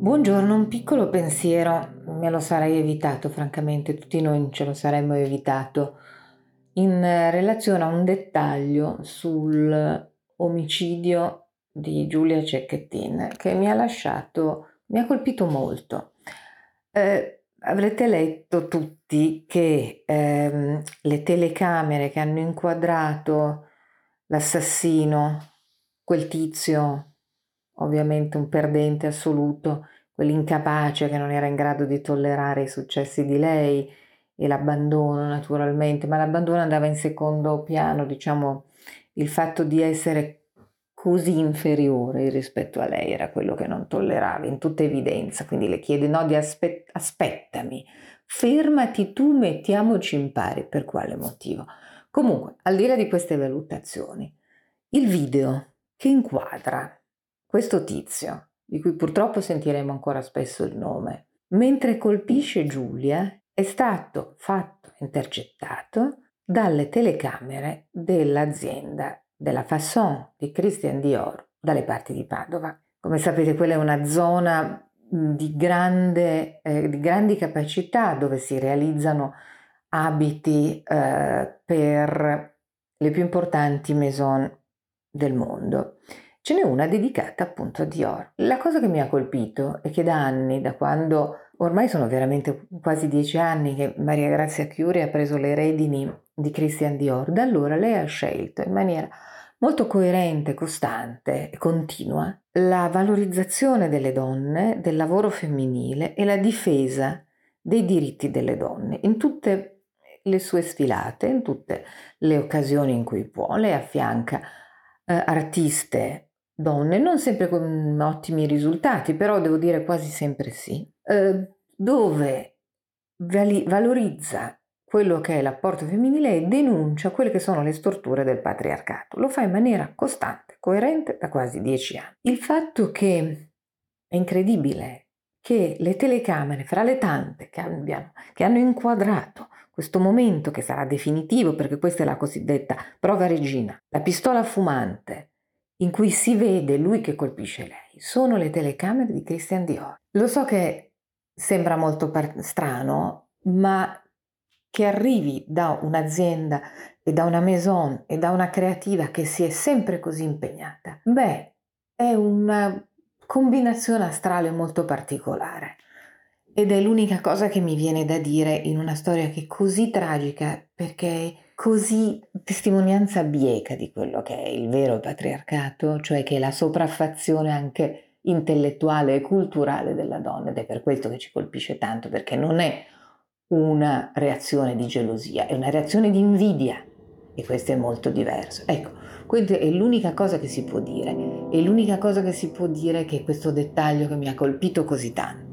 Buongiorno, un piccolo pensiero, me lo sarei evitato francamente, tutti noi ce lo saremmo evitato, in relazione a un dettaglio sul omicidio di Giulia Cecchettin che mi ha lasciato, mi ha colpito molto. Eh, avrete letto tutti che ehm, le telecamere che hanno inquadrato l'assassino, quel tizio, ovviamente un perdente assoluto, quell'incapace che non era in grado di tollerare i successi di lei e l'abbandono naturalmente, ma l'abbandono andava in secondo piano, diciamo, il fatto di essere così inferiore rispetto a lei era quello che non tollerava in tutta evidenza, quindi le chiede no di aspe- aspettami, fermati tu, mettiamoci in pari, per quale motivo? Comunque, al di là di queste valutazioni, il video che inquadra questo tizio di cui purtroppo sentiremo ancora spesso il nome, mentre colpisce Giulia, è stato fatto intercettato dalle telecamere dell'azienda della Fasson di Christian Dior dalle parti di Padova. Come sapete quella è una zona di, grande, eh, di grandi capacità dove si realizzano abiti eh, per le più importanti maison del mondo. Ce n'è una dedicata appunto a Dior. La cosa che mi ha colpito è che da anni, da quando ormai sono veramente quasi dieci anni che Maria Grazia Chiuri ha preso le redini di Christian Dior, da allora lei ha scelto in maniera molto coerente, costante e continua la valorizzazione delle donne, del lavoro femminile e la difesa dei diritti delle donne in tutte le sue sfilate, in tutte le occasioni in cui può. Lei affianca eh, artiste donne, non sempre con ottimi risultati, però devo dire quasi sempre sì, eh, dove valorizza quello che è l'apporto femminile e denuncia quelle che sono le storture del patriarcato. Lo fa in maniera costante, coerente da quasi dieci anni. Il fatto che è incredibile che le telecamere, fra le tante che, abbiano, che hanno inquadrato questo momento che sarà definitivo, perché questa è la cosiddetta prova regina, la pistola fumante, in cui si vede lui che colpisce lei. Sono le telecamere di Christian Dior. Lo so che sembra molto par- strano, ma che arrivi da un'azienda e da una maison e da una creativa che si è sempre così impegnata, beh, è una combinazione astrale molto particolare. Ed è l'unica cosa che mi viene da dire in una storia che è così tragica perché così testimonianza bieca di quello che è il vero patriarcato, cioè che è la sopraffazione anche intellettuale e culturale della donna ed è per questo che ci colpisce tanto perché non è una reazione di gelosia, è una reazione di invidia e questo è molto diverso. Ecco, questa è l'unica cosa che si può dire e l'unica cosa che si può dire è che questo dettaglio che mi ha colpito così tanto